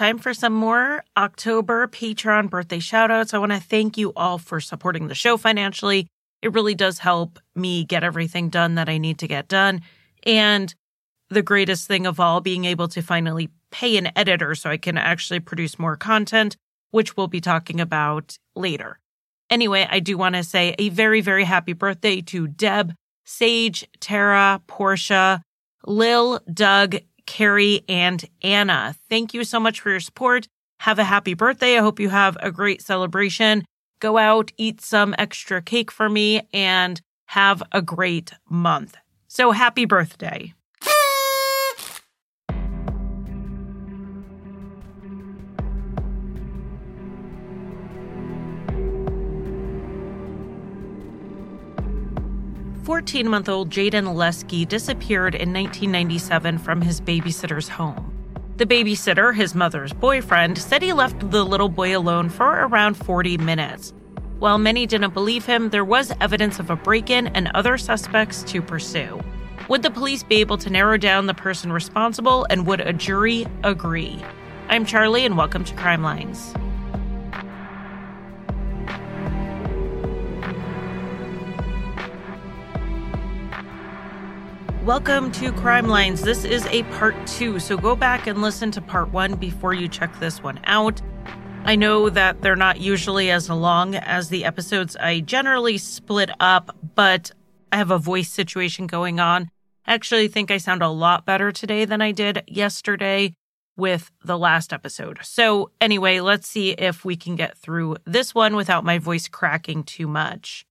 time for some more October Patreon birthday shoutouts. I want to thank you all for supporting the show financially. It really does help me get everything done that I need to get done. And the greatest thing of all, being able to finally pay an editor so I can actually produce more content, which we'll be talking about later. Anyway, I do want to say a very, very happy birthday to Deb, Sage, Tara, Portia, Lil, Doug, Carrie, and Anna. Thank you so much for your support. Have a happy birthday. I hope you have a great celebration. Go out, eat some extra cake for me, and have a great month. So happy birthday. 14 month old Jaden Leskie disappeared in 1997 from his babysitter's home. The babysitter, his mother's boyfriend, said he left the little boy alone for around 40 minutes. While many didn't believe him, there was evidence of a break in and other suspects to pursue. Would the police be able to narrow down the person responsible, and would a jury agree? I'm Charlie, and welcome to Crime Lines. Welcome to Crime Lines. This is a part two, so go back and listen to part one before you check this one out. I know that they're not usually as long as the episodes I generally split up, but I have a voice situation going on. I actually think I sound a lot better today than I did yesterday with the last episode. So, anyway, let's see if we can get through this one without my voice cracking too much.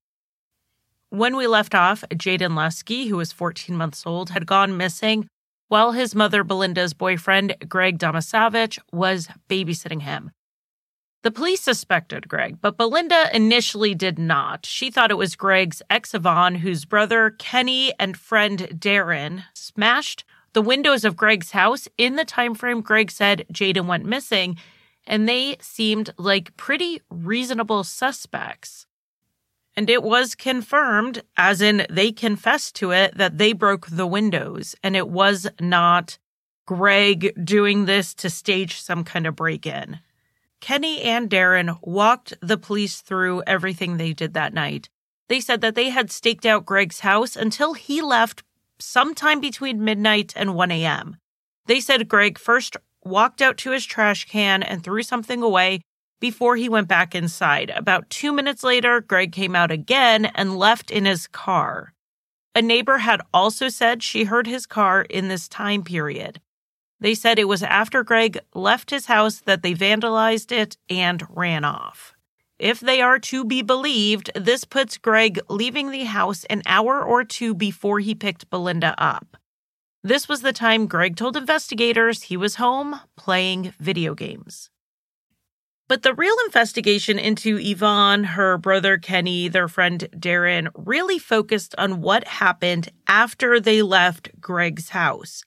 When we left off, Jaden Leskie, who was 14 months old, had gone missing while his mother Belinda's boyfriend, Greg Domaszewicz, was babysitting him. The police suspected Greg, but Belinda initially did not. She thought it was Greg's ex Yvonne, whose brother Kenny and friend Darren smashed the windows of Greg's house in the time frame Greg said Jaden went missing, and they seemed like pretty reasonable suspects. And it was confirmed, as in they confessed to it, that they broke the windows. And it was not Greg doing this to stage some kind of break in. Kenny and Darren walked the police through everything they did that night. They said that they had staked out Greg's house until he left sometime between midnight and 1 a.m. They said Greg first walked out to his trash can and threw something away before he went back inside. About two minutes later, Greg came out again and left in his car. A neighbor had also said she heard his car in this time period. They said it was after Greg left his house that they vandalized it and ran off. If they are to be believed, this puts Greg leaving the house an hour or two before he picked Belinda up. This was the time Greg told investigators he was home playing video games. But the real investigation into Yvonne, her brother Kenny, their friend Darren really focused on what happened after they left Greg's house.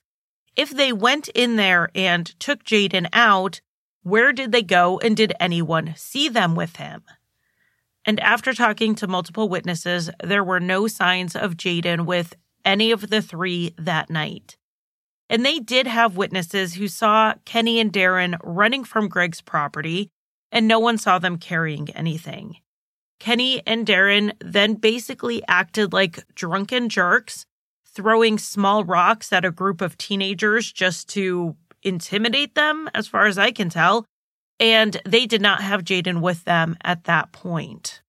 If they went in there and took Jaden out, where did they go and did anyone see them with him? And after talking to multiple witnesses, there were no signs of Jaden with any of the three that night. And they did have witnesses who saw Kenny and Darren running from Greg's property and no one saw them carrying anything. Kenny and Darren then basically acted like drunken jerks, throwing small rocks at a group of teenagers just to intimidate them, as far as I can tell. And they did not have Jaden with them at that point.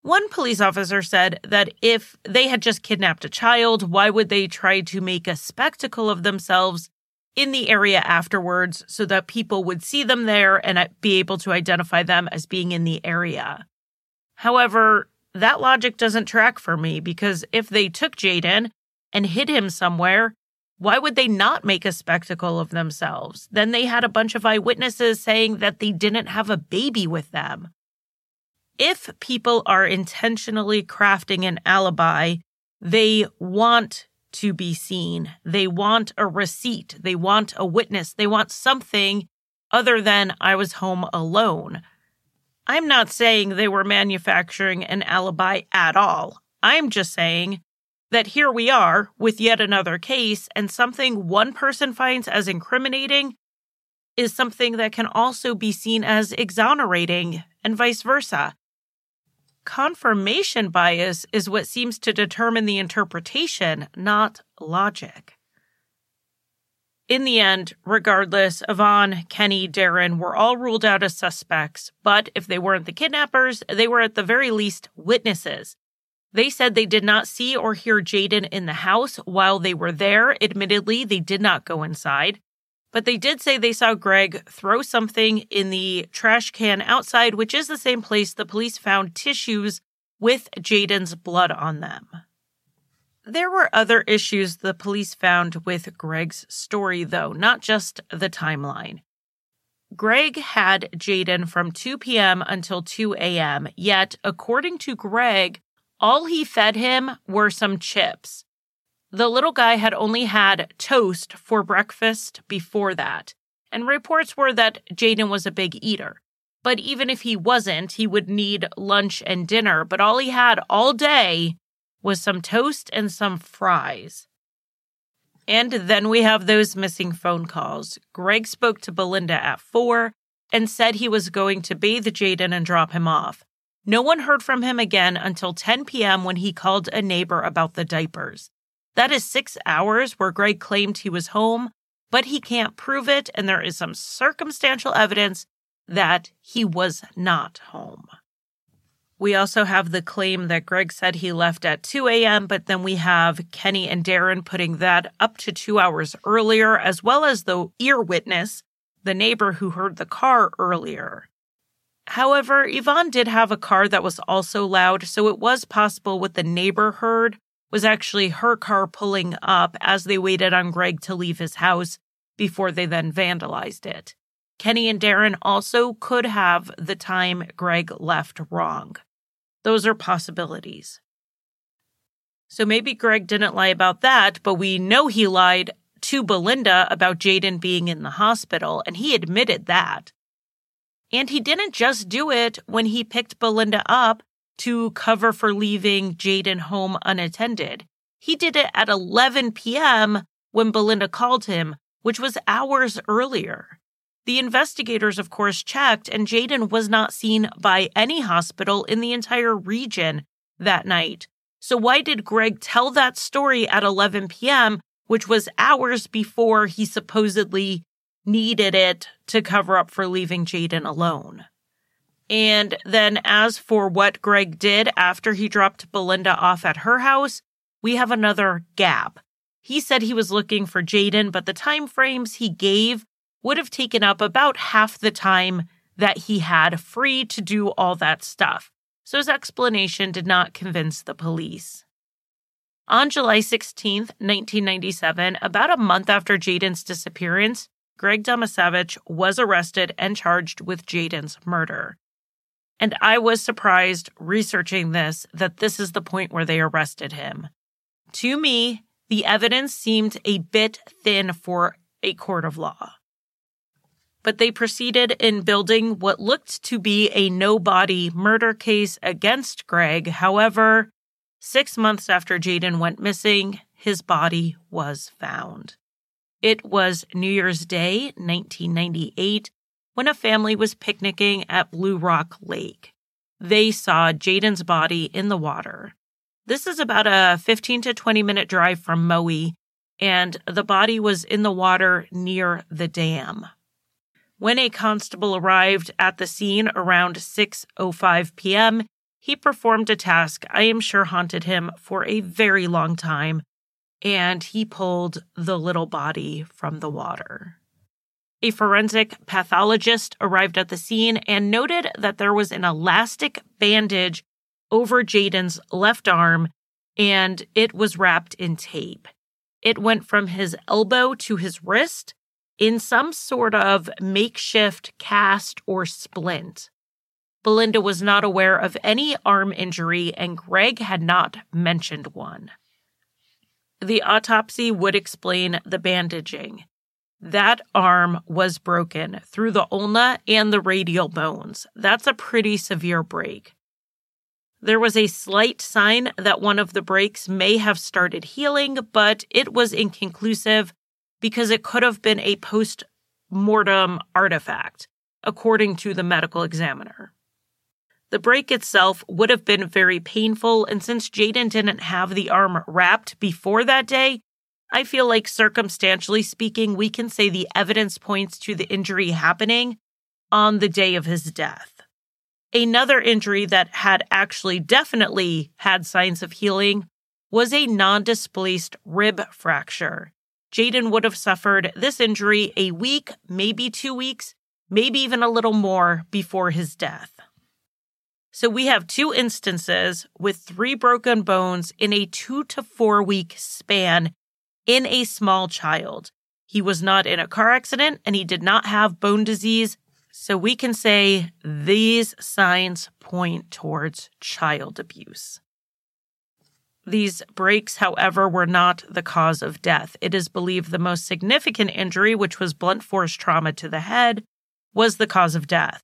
One police officer said that if they had just kidnapped a child, why would they try to make a spectacle of themselves in the area afterwards so that people would see them there and uh, be able to identify them as being in the area. However, that logic doesn't track for me because if they took Jaden and hid him somewhere, why would they not make a spectacle of themselves? Then they had a bunch of eyewitnesses saying that they didn't have a baby with them. If people are intentionally crafting an alibi, they want to be seen. They want a receipt. They want a witness. They want something other than I was home alone. I'm not saying they were manufacturing an alibi at all. I'm just saying that here we are with yet another case and something one person finds as incriminating is something that can also be seen as exonerating and vice versa. Confirmation bias is what seems to determine the interpretation, not logic. In the end, regardless, Yvonne, Kenny, Darren were all ruled out as suspects, but if they weren't the kidnappers, they were at the very least witnesses. They said they did not see or hear Jaden in the house while they were there. Admittedly, they did not go inside, but they did say they saw Greg throw something in the trash can outside, which is the same place the police found tissues with Jaden's blood on them. There were other issues the police found with Greg's story, though, not just the timeline. Greg had Jaden from 2 p.m. until 2 a.m., yet, according to Greg, all he fed him were some chips. The little guy had only had toast for breakfast before that, and reports were that Jaden was a big eater. But even if he wasn't, he would need lunch and dinner, but all he had all day was some toast and some fries. And then we have those missing phone calls. Greg spoke to Belinda at 4 and said he was going to bathe Jaden and drop him off. No one heard from him again until 10 p.m. when he called a neighbor about the diapers. That is six hours where Greg claimed he was home, but he can't prove it, and there is some circumstantial evidence that he was not home. We also have the claim that Greg said he left at 2 a.m., but then we have Kenny and Darren putting that up to two hours earlier, as well as the ear witness, the neighbor who heard the car earlier. However, Yvonne did have a car that was also loud, so it was possible what the neighbor heard was actually her car pulling up as they waited on Greg to leave his house before they then vandalized it. Kenny and Darren also could have the time Greg left wrong. Those are possibilities. So maybe Greg didn't lie about that, but we know he lied to Belinda about Jaden being in the hospital, and he admitted that. And he didn't just do it when he picked Belinda up to cover for leaving Jaden home unattended. He did it at 11 p.m. when Belinda called him, which was hours earlier. The investigators, of course, checked, and Jaden was not seen by any hospital in the entire region that night. So, why did Greg tell that story at 11 p.m., which was hours before he supposedly needed it to cover up for leaving Jaden alone? And then, as for what Greg did after he dropped Belinda off at her house, we have another gap. He said he was looking for Jayden, but the time frames he gave would have taken up about half the time that he had free to do all that stuff. So his explanation did not convince the police. On July 16, 1997, about a month after Jayden's disappearance, Greg Domaszewicz was arrested and charged with Jayden's murder. And I was surprised researching this that this is the point where they arrested him. To me, the evidence seemed a bit thin for a court of law but they proceeded in building what looked to be a no body murder case against Greg. However, six months after Jaden went missing, his body was found. It was New Year's Day, 1998, when a family was picnicking at Blue Rock Lake. They saw Jaden's body in the water. This is about a 15 to 20 minute drive from Moe, and the body was in the water near the dam. When a constable arrived at the scene around 6:05 p.m., he performed a task I am sure haunted him for a very long time, and he pulled the little body from the water. A forensic pathologist arrived at the scene and noted that there was an elastic bandage over Jaden's left arm and it was wrapped in tape. It went from his elbow to his wrist in some sort of makeshift cast or splint. Belinda was not aware of any arm injury, and Greg had not mentioned one. The autopsy would explain the bandaging. That arm was broken through the ulna and the radial bones. That's a pretty severe break. There was a slight sign that one of the breaks may have started healing, but it was inconclusive because it could have been a post mortem artifact, according to the medical examiner. The break itself would have been very painful, and since Jaden didn't have the arm wrapped before that day, I feel like circumstantially speaking, we can say the evidence points to the injury happening on the day of his death. Another injury that had actually definitely had signs of healing was a non displaced rib fracture. Jaden would have suffered this injury a week, maybe two weeks, maybe even a little more before his death. So we have two instances with three broken bones in a two to four week span in a small child. He was not in a car accident and he did not have bone disease. So we can say these signs point towards child abuse. These breaks, however, were not the cause of death. It is believed the most significant injury, which was blunt force trauma to the head, was the cause of death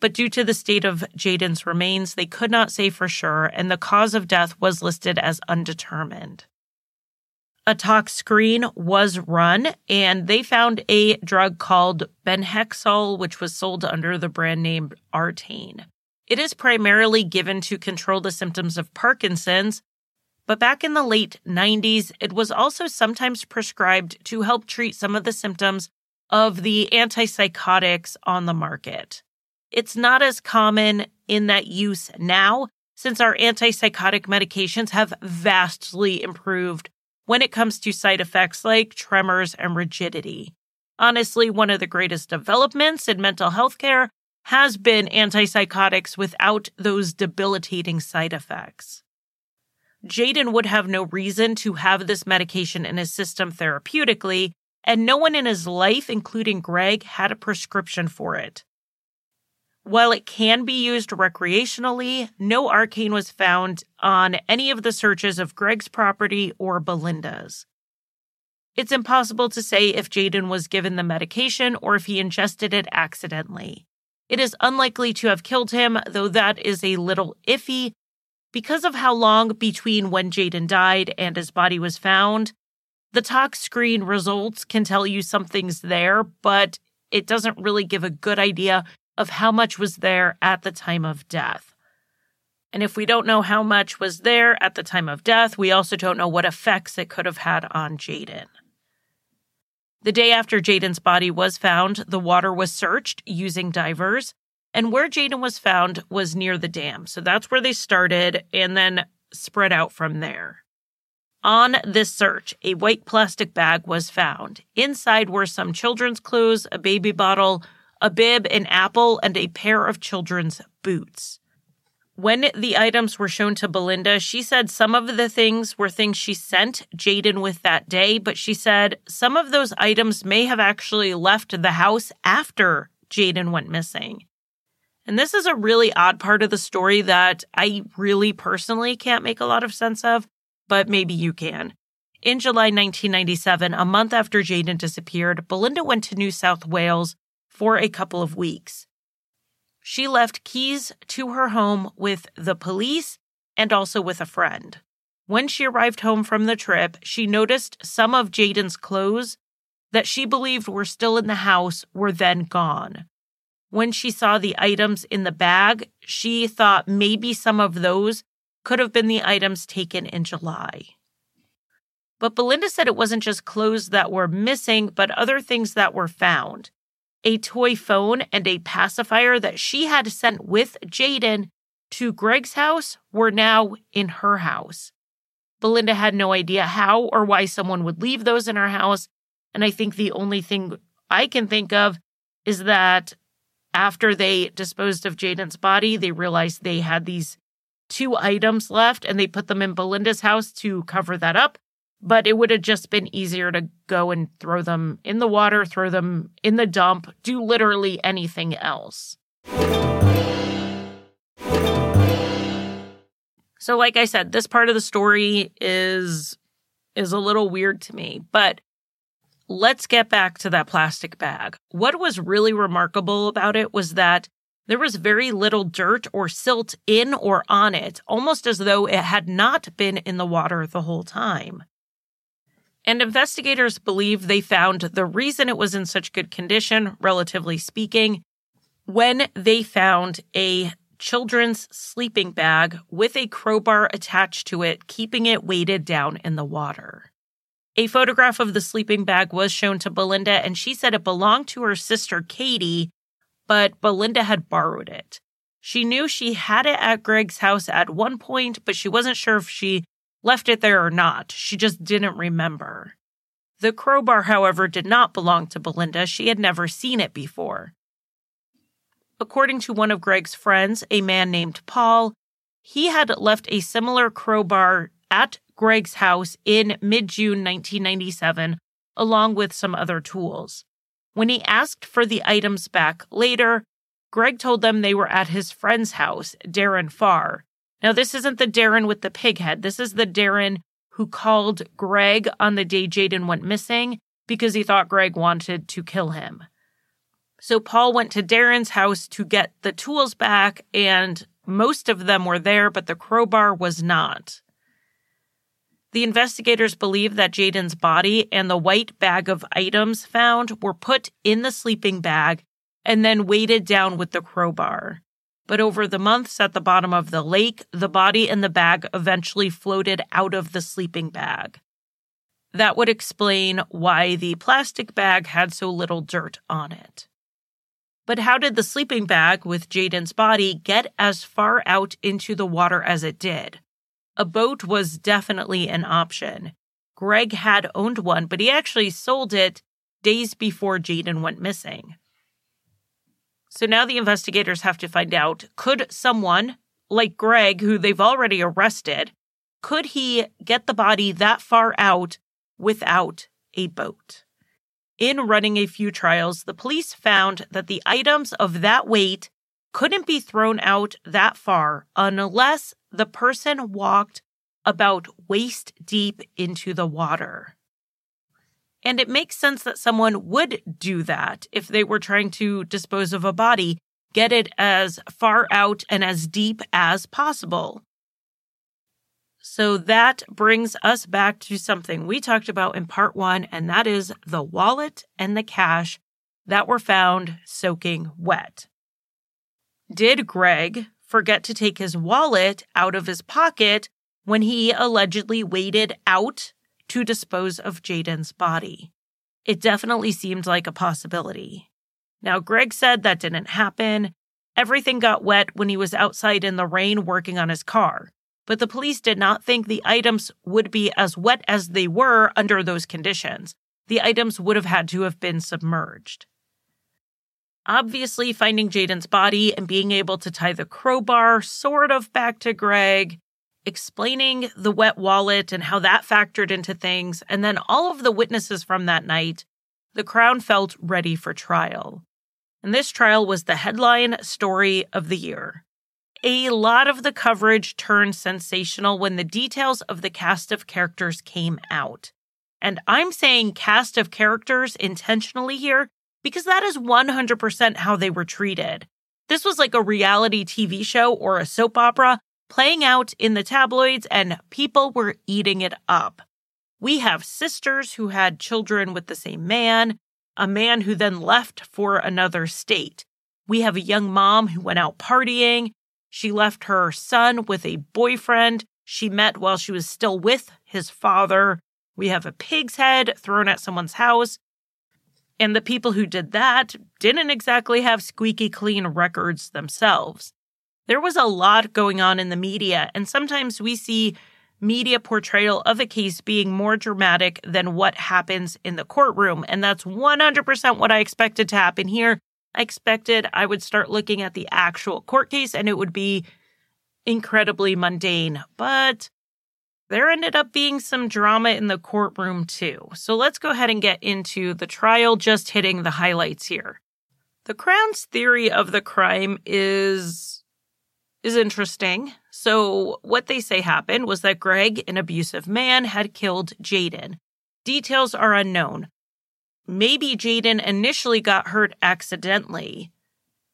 but due to the state of Jaden's remains, they could not say for sure, and the cause of death was listed as undetermined. A tox screen was run, and they found a drug called Benzhexol, which was sold under the brand name Artane. It is primarily given to control the symptoms of Parkinson's, but back in the late 90s, it was also sometimes prescribed to help treat some of the symptoms of the antipsychotics on the market. It's not as common in that use now, since our antipsychotic medications have vastly improved when it comes to side effects like tremors and rigidity. Honestly, one of the greatest developments in mental health care has been antipsychotics without those debilitating side effects. Jayden would have no reason to have this medication in his system therapeutically, and no one in his life, including Greg, had a prescription for it. While it can be used recreationally, no Artane was found on any of the searches of Greg's property or Belinda's. It's impossible to say if Jaden was given the medication or if he ingested it accidentally. It is unlikely to have killed him, though that is a little iffy. Because of how long between when Jaden died and his body was found, the tox screen results can tell you something's there, but it doesn't really give a good idea of how much was there at the time of death. And if we don't know how much was there at the time of death, we also don't know what effects it could have had on Jaden. The day after Jaden's body was found, the water was searched using divers, and where Jaden was found was near the dam. So that's where they started and then spread out from there. On this search, a white plastic bag was found. Inside were some children's clothes, a baby bottle, a bib, an apple, and a pair of children's boots. When the items were shown to Belinda, she said some of the things were things she sent Jaden with that day, but she said some of those items may have actually left the house after Jaden went missing. And this is a really odd part of the story that I really personally can't make a lot of sense of, but maybe you can. In July 1997, a month after Jaden disappeared, Belinda went to New South Wales for a couple of weeks. She left keys to her home with the police and also with a friend. When she arrived home from the trip, she noticed some of Jayden's clothes that she believed were still in the house were then gone. When she saw the items in the bag, she thought maybe some of those could have been the items taken in July. But Belinda said it wasn't just clothes that were missing, but other things that were found a toy phone and a pacifier that she had sent with Jaden to Greg's house were now in her house. Belinda had no idea how or why someone would leave those in her house. And I think the only thing I can think of is that after they disposed of Jaden's body, they realized they had these two items left and they put them in Belinda's house to cover that up but it would have just been easier to go and throw them in the water, throw them in the dump, do literally anything else. So like I said, this part of the story is is a little weird to me, but let's get back to that plastic bag. What was really remarkable about it was that there was very little dirt or silt in or on it, almost as though it had not been in the water the whole time. And investigators believe they found the reason it was in such good condition, relatively speaking, when they found a children's sleeping bag with a crowbar attached to it, keeping it weighted down in the water. A photograph of the sleeping bag was shown to Belinda, and she said it belonged to her sister Katie, but Belinda had borrowed it. She knew she had it at Greg's house at one point, but she wasn't sure if she left it there or not. She just didn't remember. The crowbar, however, did not belong to Belinda. She had never seen it before. According to one of Greg's friends, a man named Paul, he had left a similar crowbar at Greg's house in mid June 1997, along with some other tools. When he asked for the items back later, Greg told them they were at his friend's house, Darren Farr. Now, this isn't the Darren with the pig head. This is the Darren who called Greg on the day Jaden went missing because he thought Greg wanted to kill him. So Paul went to Darren's house to get the tools back, and most of them were there, but the crowbar was not. The investigators believe that Jaden's body and the white bag of items found were put in the sleeping bag and then weighted down with the crowbar. But over the months at the bottom of the lake, the body and the bag eventually floated out of the sleeping bag. That would explain why the plastic bag had so little dirt on it. But how did the sleeping bag with Jaden's body get as far out into the water as it did? A boat was definitely an option. Greg had owned one, but he actually sold it days before Jaden went missing. So now the investigators have to find out could someone like Greg, who they've already arrested, could he get the body that far out without a boat? In running a few trials, the police found that the items of that weight couldn't be thrown out that far unless the person walked about waist deep into the water. And it makes sense that someone would do that if they were trying to dispose of a body, get it as far out and as deep as possible. So that brings us back to something we talked about in part one, and that is the wallet and the cash that were found soaking wet. Did Greg forget to take his wallet out of his pocket when he allegedly waded out to dispose of Jaden's body. It definitely seemed like a possibility. Now, Greg said that didn't happen. Everything got wet when he was outside in the rain working on his car, but the police did not think the items would be as wet as they were under those conditions. The items would have had to have been submerged. Obviously, finding Jaden's body and being able to tie the crowbar sort of back to Greg explaining the wet wallet and how that factored into things, and then all of the witnesses from that night, the Crown felt ready for trial. And this trial was the headline story of the year. A lot of the coverage turned sensational when the details of the cast of characters came out. And I'm saying cast of characters intentionally here because that is 100% how they were treated. This was like a reality TV show or a soap opera playing out in the tabloids, and people were eating it up. We have sisters who had children with the same man, a man who then left for another state. We have a young mom who went out partying. She left her son with a boyfriend she met while she was still with his father. We have a pig's head thrown at someone's house. And the people who did that didn't exactly have squeaky clean records themselves there was a lot going on in the media, and sometimes we see media portrayal of a case being more dramatic than what happens in the courtroom. And that's 100% what I expected to happen here. I expected I would start looking at the actual court case and it would be incredibly mundane. But there ended up being some drama in the courtroom too. So let's go ahead and get into the trial, just hitting the highlights here. The Crown's theory of the crime is is interesting. So, what they say happened was that Greg, an abusive man, had killed Jaden. Details are unknown. Maybe Jaden initially got hurt accidentally,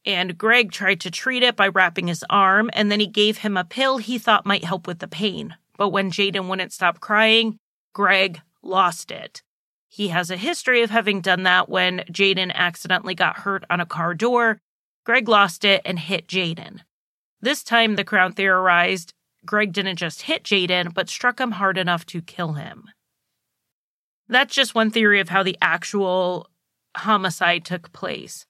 and Greg tried to treat it by wrapping his arm, and then he gave him a pill he thought might help with the pain. But when Jaden wouldn't stop crying, Greg lost it. He has a history of having done that when Jaden accidentally got hurt on a car door. Greg lost it and hit Jaden. This time, the Crown theorized Greg didn't just hit Jaden, but struck him hard enough to kill him. That's just one theory of how the actual homicide took place.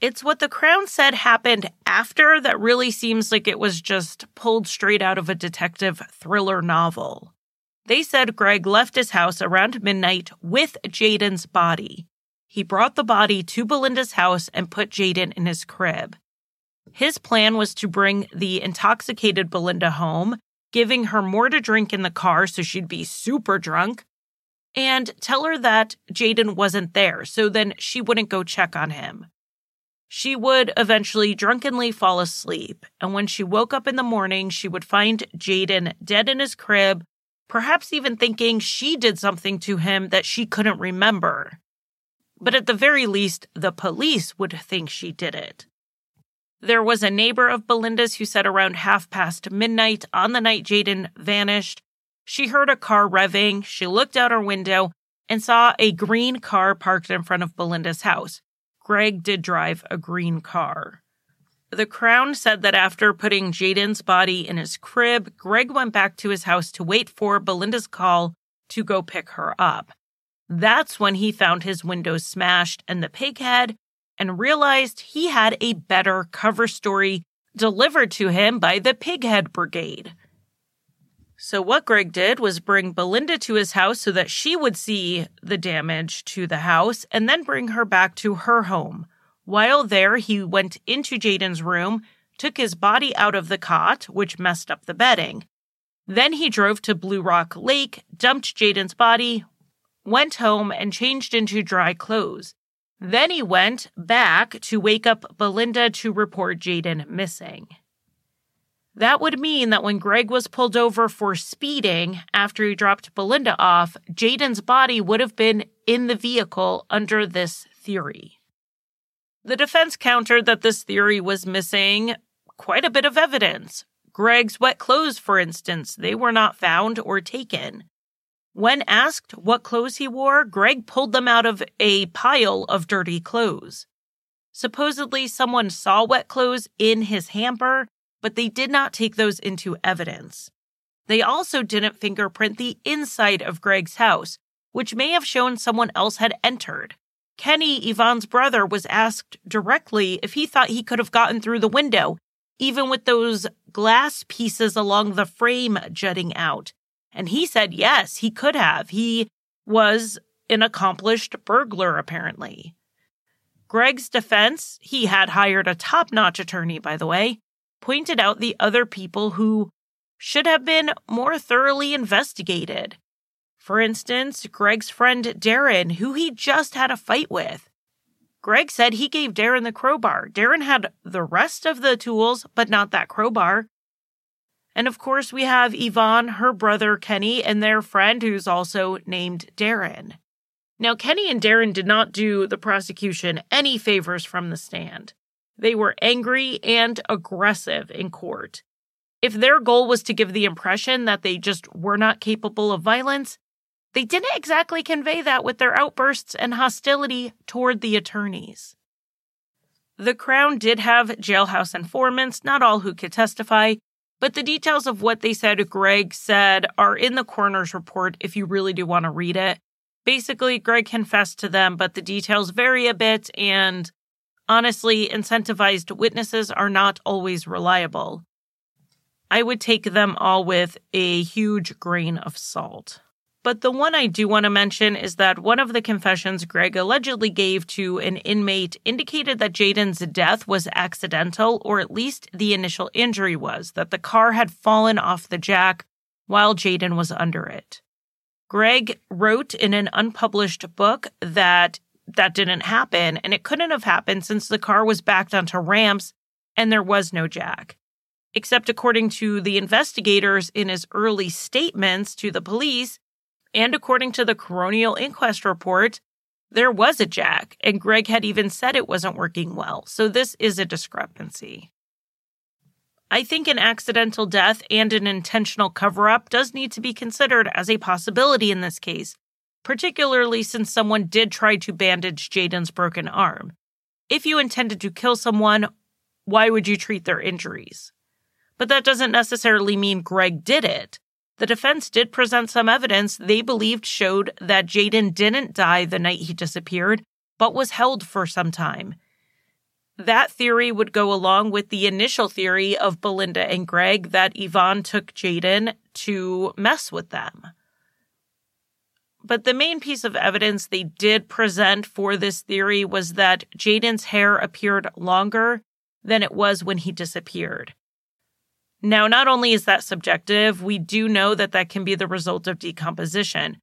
It's what the Crown said happened after that really seems like it was just pulled straight out of a detective thriller novel. They said Greg left his house around midnight with Jaden's body. He brought the body to Belinda's house and put Jaden in his crib. His plan was to bring the intoxicated Belinda home, giving her more to drink in the car so she'd be super drunk, and tell her that Jaden wasn't there so then she wouldn't go check on him. She would eventually drunkenly fall asleep, and when she woke up in the morning, she would find Jaden dead in his crib, perhaps even thinking she did something to him that she couldn't remember. But at the very least, the police would think she did it. There was a neighbor of Belinda's who said around half past midnight on the night Jaden vanished, she heard a car revving. She looked out her window and saw a green car parked in front of Belinda's house. Greg did drive a green car. The Crown said that after putting Jaden's body in his crib, Greg went back to his house to wait for Belinda's call to go pick her up. That's when he found his windows smashed and the pig head and realized he had a better cover story delivered to him by the Pighead Brigade. So, what Greg did was bring Belinda to his house so that she would see the damage to the house and then bring her back to her home. While there, he went into Jaden's room, took his body out of the cot, which messed up the bedding. Then he drove to Blue Rock Lake, dumped Jaden's body, went home, and changed into dry clothes. Then he went back to wake up Belinda to report Jaden missing. That would mean that when Greg was pulled over for speeding after he dropped Belinda off, Jaden's body would have been in the vehicle under this theory. The defense countered that this theory was missing quite a bit of evidence. Greg's wet clothes, for instance, they were not found or taken. When asked what clothes he wore, Greg pulled them out of a pile of dirty clothes. Supposedly, someone saw wet clothes in his hamper but they did not take those into evidence. They also didn't fingerprint the inside of Greg's house, which may have shown someone else had entered. Kenny, Yvonne's brother, was asked directly if he thought he could have gotten through the window, even with those glass pieces along the frame jutting out. And he said yes, he could have. He was an accomplished burglar, apparently. Greg's defense, he had hired a top notch attorney, by the way, pointed out the other people who should have been more thoroughly investigated. For instance, Greg's friend Darren, who he just had a fight with. Greg said he gave Darren the crowbar. Darren had the rest of the tools, but not that crowbar. And of course, we have Yvonne, her brother Kenny, and their friend who's also named Darren. Now, Kenny and Darren did not do the prosecution any favors from the stand. They were angry and aggressive in court. If their goal was to give the impression that they just were not capable of violence, they didn't exactly convey that with their outbursts and hostility toward the attorneys. The Crown did have jailhouse informants, not all who could testify, but the details of what they said Greg said are in the coroner's report if you really do want to read it. Basically, Greg confessed to them, but the details vary a bit, and Honestly, incentivized witnesses are not always reliable. I would take them all with a huge grain of salt. But the one I do want to mention is that one of the confessions Greg allegedly gave to an inmate indicated that Jaden's death was accidental, or at least the initial injury was, that the car had fallen off the jack while Jaden was under it. Greg wrote in an unpublished book that that didn't happen. And it couldn't have happened since the car was backed onto ramps and there was no jack. Except according to the investigators in his early statements to the police, and according to the coronial inquest report, there was a jack, and Greg had even said it wasn't working well. So this is a discrepancy. I think an accidental death and an intentional cover up does need to be considered as a possibility in this case, particularly since someone did try to bandage Jaden's broken arm. If you intended to kill someone, why would you treat their injuries? But that doesn't necessarily mean Greg did it. The defense did present some evidence they believed showed that Jaden didn't die the night he disappeared, but was held for some time. That theory would go along with the initial theory of Belinda and Greg that Yvonne took Jaden to mess with them. But the main piece of evidence they did present for this theory was that Jaden's hair appeared longer than it was when he disappeared. Now, not only is that subjective, we do know that that can be the result of decomposition.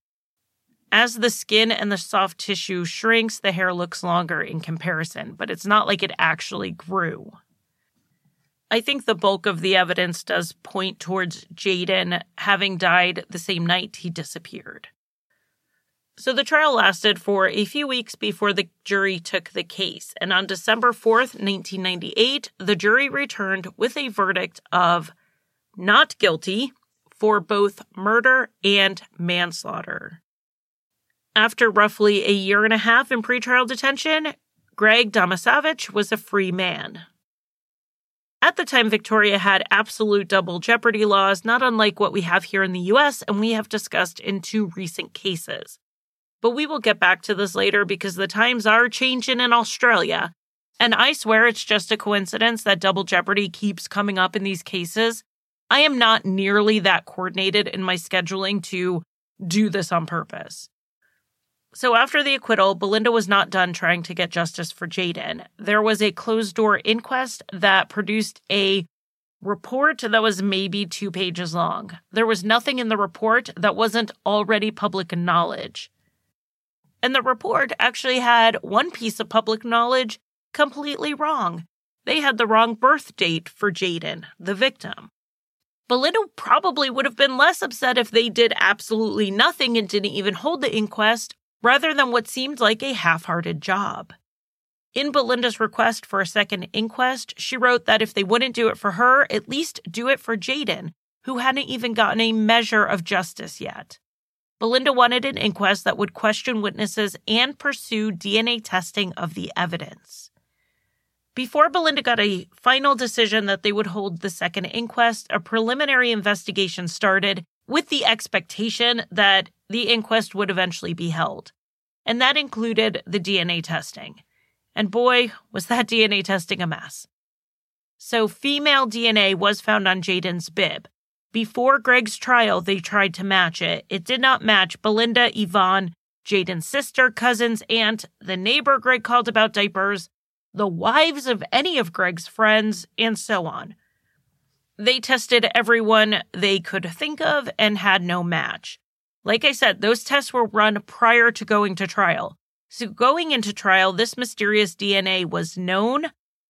As the skin and the soft tissue shrinks, the hair looks longer in comparison, but it's not like it actually grew. I think the bulk of the evidence does point towards Jaden having died the same night he disappeared. So the trial lasted for a few weeks before the jury took the case, and on December 4th, 1998, the jury returned with a verdict of not guilty for both murder and manslaughter. After roughly a year and a half in pretrial detention, Greg Domaszewicz was a free man. At the time, Victoria had absolute double jeopardy laws, not unlike what we have here in the US and we have discussed in two recent cases. But we will get back to this later because the times are changing in Australia. And I swear it's just a coincidence that double jeopardy keeps coming up in these cases. I am not nearly that coordinated in my scheduling to do this on purpose. So, after the acquittal, Belinda was not done trying to get justice for Jaden. There was a closed door inquest that produced a report that was maybe two pages long. There was nothing in the report that wasn't already public knowledge. And the report actually had one piece of public knowledge completely wrong. They had the wrong birth date for Jaden, the victim. Belinda probably would have been less upset if they did absolutely nothing and didn't even hold the inquest, rather than what seemed like a half hearted job. In Belinda's request for a second inquest, she wrote that if they wouldn't do it for her, at least do it for Jaden, who hadn't even gotten a measure of justice yet. Belinda wanted an inquest that would question witnesses and pursue DNA testing of the evidence. Before Belinda got a final decision that they would hold the second inquest, a preliminary investigation started with the expectation that the inquest would eventually be held. And that included the DNA testing. And boy, was that DNA testing a mess. So, female DNA was found on Jaden's bib, before Greg's trial, they tried to match it. It did not match Belinda, Yvonne, Jaden's sister, cousins, aunt, the neighbor Greg called about diapers, the wives of any of Greg's friends, and so on. They tested everyone they could think of and had no match. Like I said, those tests were run prior to going to trial. So, going into trial, this mysterious DNA was known,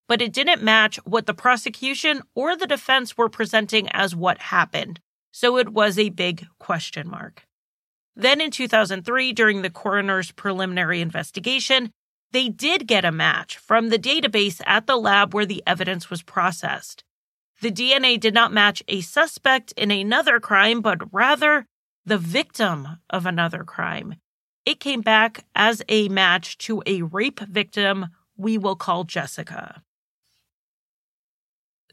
but it didn't match what the prosecution or the defense were presenting as what happened. So it was a big question mark. Then in 2003, during the coroner's preliminary investigation, they did get a match from the database at the lab where the evidence was processed. The DNA did not match a suspect in another crime, but rather the victim of another crime. It came back as a match to a rape victim we will call Jessica.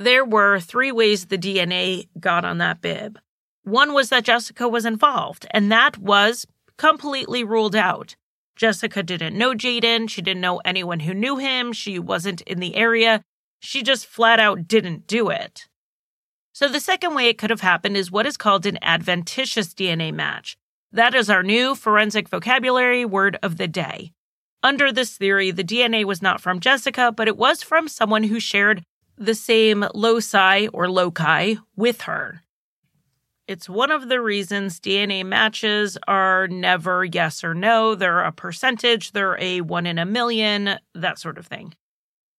There were three ways the DNA got on that bib. One was that Jessica was involved, and that was completely ruled out. Jessica didn't know Jaden. She didn't know anyone who knew him. She wasn't in the area. She just flat out didn't do it. So, the second way it could have happened is what is called an adventitious DNA match. That is our new forensic vocabulary word of the day. Under this theory, the DNA was not from Jessica, but it was from someone who shared the same loci or loci with her. It's one of the reasons DNA matches are never yes or no. They're a percentage, they're a one in a million, that sort of thing.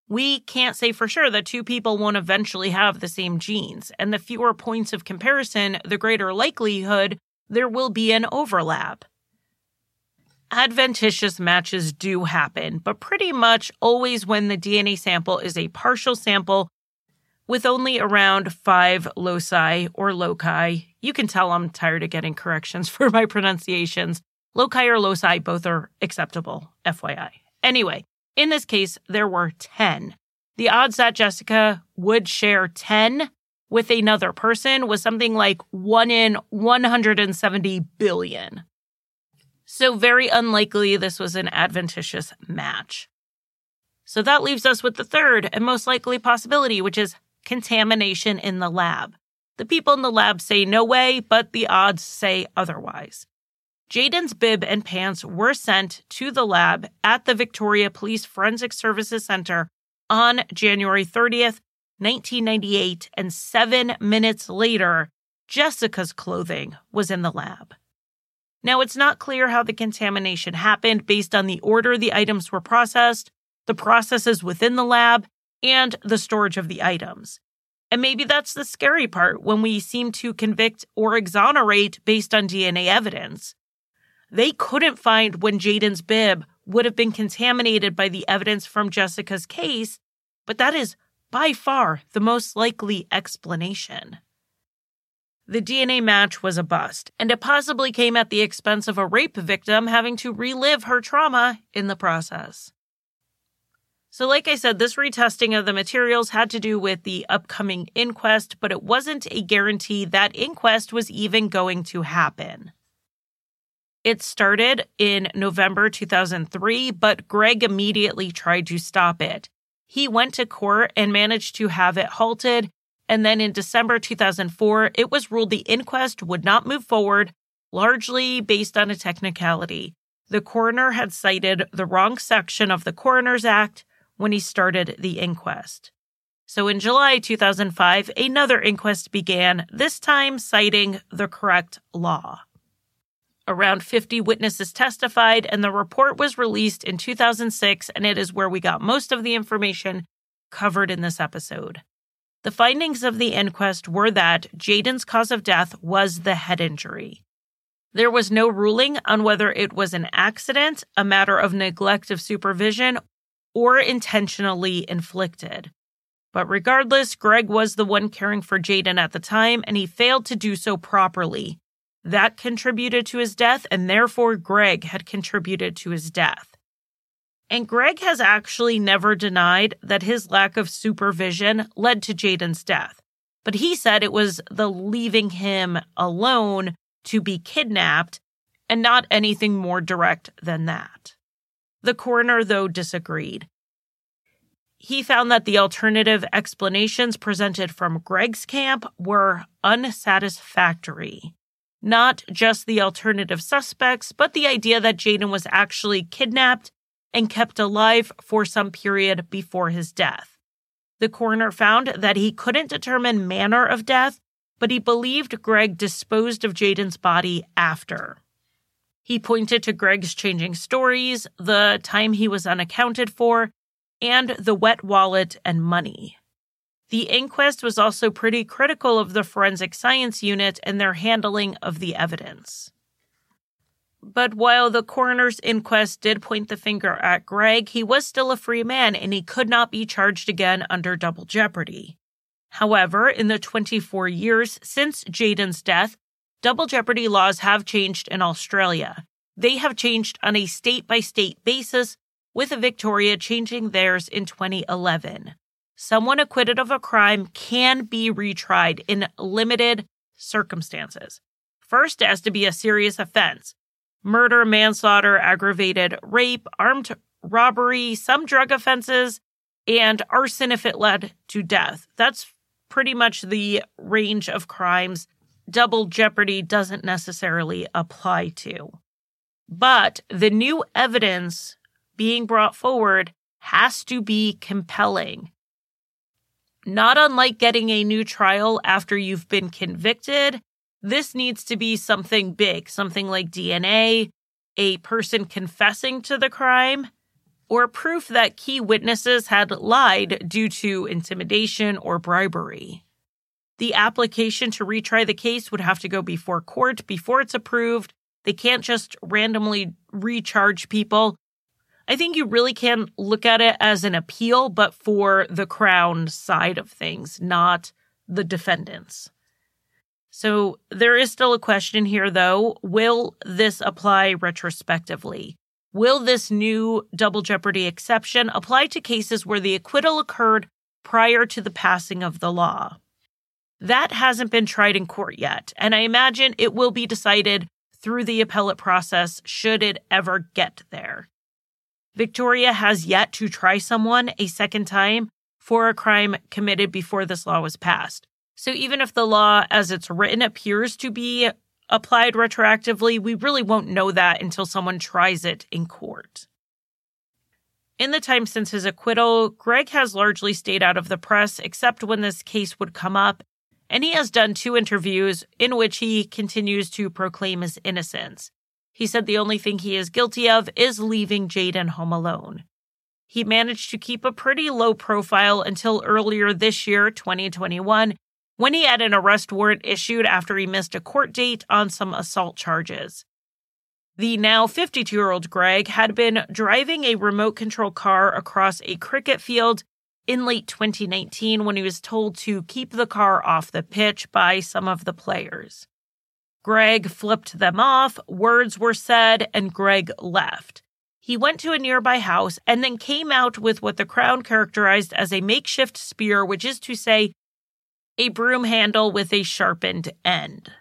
We can't say for sure that two people won't eventually have the same genes, and the fewer points of comparison, the greater likelihood there will be an overlap. Adventitious matches do happen, but pretty much always when the DNA sample is a partial sample with only around five loci or loci. You can tell I'm tired of getting corrections for my pronunciations. Loci or loci, both are acceptable, FYI. Anyway, in this case, there were 10. The odds that Jessica would share 10 with another person was something like 1 in 170 billion. So, very unlikely this was an adventitious match. So, that leaves us with the third and most likely possibility, which is contamination in the lab. The people in the lab say no way, but the odds say otherwise. Jaden's bib and pants were sent to the lab at the Victoria Police Forensic Services Center on January 30th, 1998, and seven minutes later, Jessica's clothing was in the lab. Now, it's not clear how the contamination happened based on the order the items were processed, the processes within the lab, and the storage of the items. And maybe that's the scary part when we seem to convict or exonerate based on DNA evidence. They couldn't find when Jaden's bib would have been contaminated by the evidence from Jessica's case, but that is by far the most likely explanation. The DNA match was a bust, and it possibly came at the expense of a rape victim having to relive her trauma in the process. So, like I said, this retesting of the materials had to do with the upcoming inquest, but it wasn't a guarantee that inquest was even going to happen. It started in November 2003, but Greg immediately tried to stop it. He went to court and managed to have it halted. And then in December 2004, it was ruled the inquest would not move forward, largely based on a technicality. The coroner had cited the wrong section of the Coroner's Act when he started the inquest. So in July 2005, another inquest began, this time citing the correct law. Around 50 witnesses testified, and the report was released in 2006, and it is where we got most of the information covered in this episode. The findings of the inquest were that Jaden's cause of death was the head injury. There was no ruling on whether it was an accident, a matter of neglect of supervision, or intentionally inflicted. But regardless, Greg was the one caring for Jaden at the time, and he failed to do so properly. That contributed to his death, and therefore Greg had contributed to his death. And Greg has actually never denied that his lack of supervision led to Jaden's death. But he said it was the leaving him alone to be kidnapped and not anything more direct than that. The coroner, though, disagreed. He found that the alternative explanations presented from Greg's camp were unsatisfactory. Not just the alternative suspects, but the idea that Jaden was actually kidnapped and kept alive for some period before his death. The coroner found that he couldn't determine manner of death, but he believed Greg disposed of Jaden's body after. He pointed to Greg's changing stories, the time he was unaccounted for, and the wet wallet and money. The inquest was also pretty critical of the forensic science unit and their handling of the evidence. But while the coroner's inquest did point the finger at Greg, he was still a free man and he could not be charged again under double jeopardy. However, in the 24 years since Jayden's death, double jeopardy laws have changed in Australia. They have changed on a state by state basis, with Victoria changing theirs in 2011. Someone acquitted of a crime can be retried in limited circumstances. First, it has to be a serious offense murder, manslaughter, aggravated rape, armed robbery, some drug offenses, and arson if it led to death. That's pretty much the range of crimes double jeopardy doesn't necessarily apply to. But the new evidence being brought forward has to be compelling. Not unlike getting a new trial after you've been convicted, this needs to be something big, something like DNA, a person confessing to the crime, or proof that key witnesses had lied due to intimidation or bribery. The application to retry the case would have to go before court before it's approved. They can't just randomly recharge people. I think you really can look at it as an appeal, but for the Crown side of things, not the defendants. So there is still a question here, though. Will this apply retrospectively? Will this new double jeopardy exception apply to cases where the acquittal occurred prior to the passing of the law? That hasn't been tried in court yet, and I imagine it will be decided through the appellate process should it ever get there. Victoria has yet to try someone a second time for a crime committed before this law was passed. So even if the law as it's written appears to be applied retroactively, we really won't know that until someone tries it in court. In the time since his acquittal, Greg has largely stayed out of the press except when this case would come up, and he has done two interviews in which he continues to proclaim his innocence. He said the only thing he is guilty of is leaving Jayden home alone. He managed to keep a pretty low profile until earlier this year, 2021, when he had an arrest warrant issued after he missed a court date on some assault charges. The now 52 year old Greg had been driving a remote control car across a cricket field in late 2019 when he was told to keep the car off the pitch by some of the players. Greg flipped them off, words were said, and Greg left. He went to a nearby house and then came out with what the Crown characterized as a makeshift spear, which is to say, a broom handle with a sharpened end.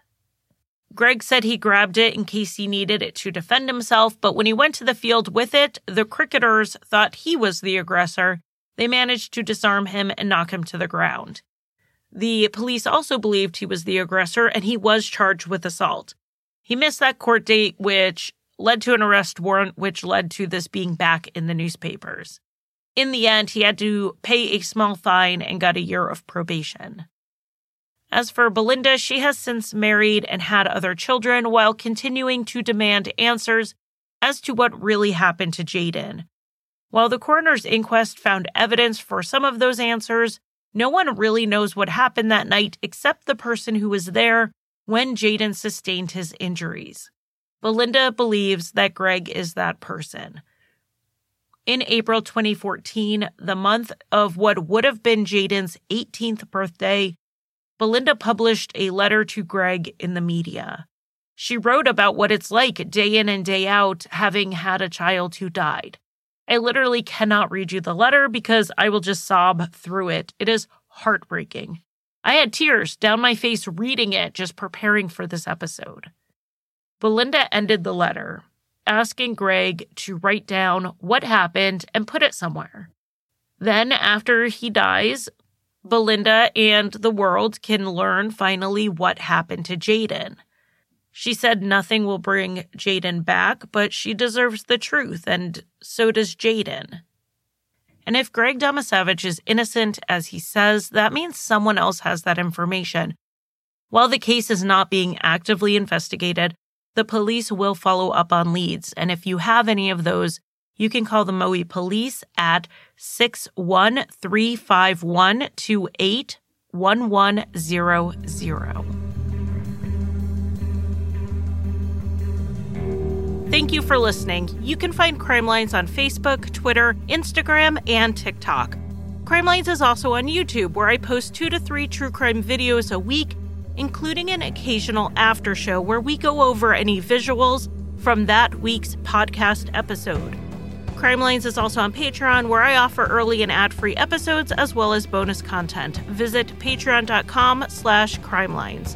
Greg said he grabbed it in case he needed it to defend himself, but when he went to the field with it, the cricketers thought he was the aggressor. They managed to disarm him and knock him to the ground. The police also believed he was the aggressor and he was charged with assault. He missed that court date, which led to an arrest warrant, which led to this being back in the newspapers. In the end, he had to pay a small fine and got a year of probation. As for Belinda, she has since married and had other children while continuing to demand answers as to what really happened to Jaden. While the coroner's inquest found evidence for some of those answers, no one really knows what happened that night except the person who was there when Jaden sustained his injuries. Belinda believes that Greg is that person. In April 2014, the month of what would have been Jaden's 18th birthday, Belinda published a letter to Greg in the media. She wrote about what it's like day in and day out having had a child who died. I literally cannot read you the letter because I will just sob through it. It is heartbreaking. I had tears down my face reading it, just preparing for this episode. Belinda ended the letter, asking Greg to write down what happened and put it somewhere. Then, after he dies, Belinda and the world can learn finally what happened to Jaden. She said nothing will bring Jaden back, but she deserves the truth, and so does Jaden. And if Greg Domaszewicz is innocent as he says, that means someone else has that information. While the case is not being actively investigated, the police will follow up on leads, and if you have any of those, you can call the Moe police at 61351 281100. Thank you for listening. You can find Crime Lines on Facebook, Twitter, Instagram, and TikTok. Crime Lines is also on YouTube, where I post two to three true crime videos a week, including an occasional after show where we go over any visuals from that week's podcast episode. Crime Lines is also on Patreon, where I offer early and ad-free episodes as well as bonus content. Visit patreon.com slash crimelines.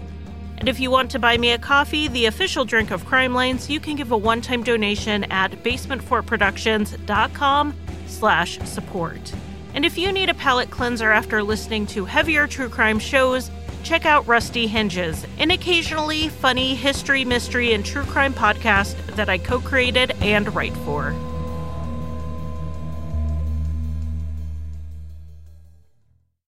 And if you want to buy me a coffee, the official drink of Crime Lines, you can give a one-time donation at basementfortproductions.com slash support. And if you need a palate cleanser after listening to heavier true crime shows, check out Rusty Hinges, an occasionally funny history, mystery, and true crime podcast that I co created and write for.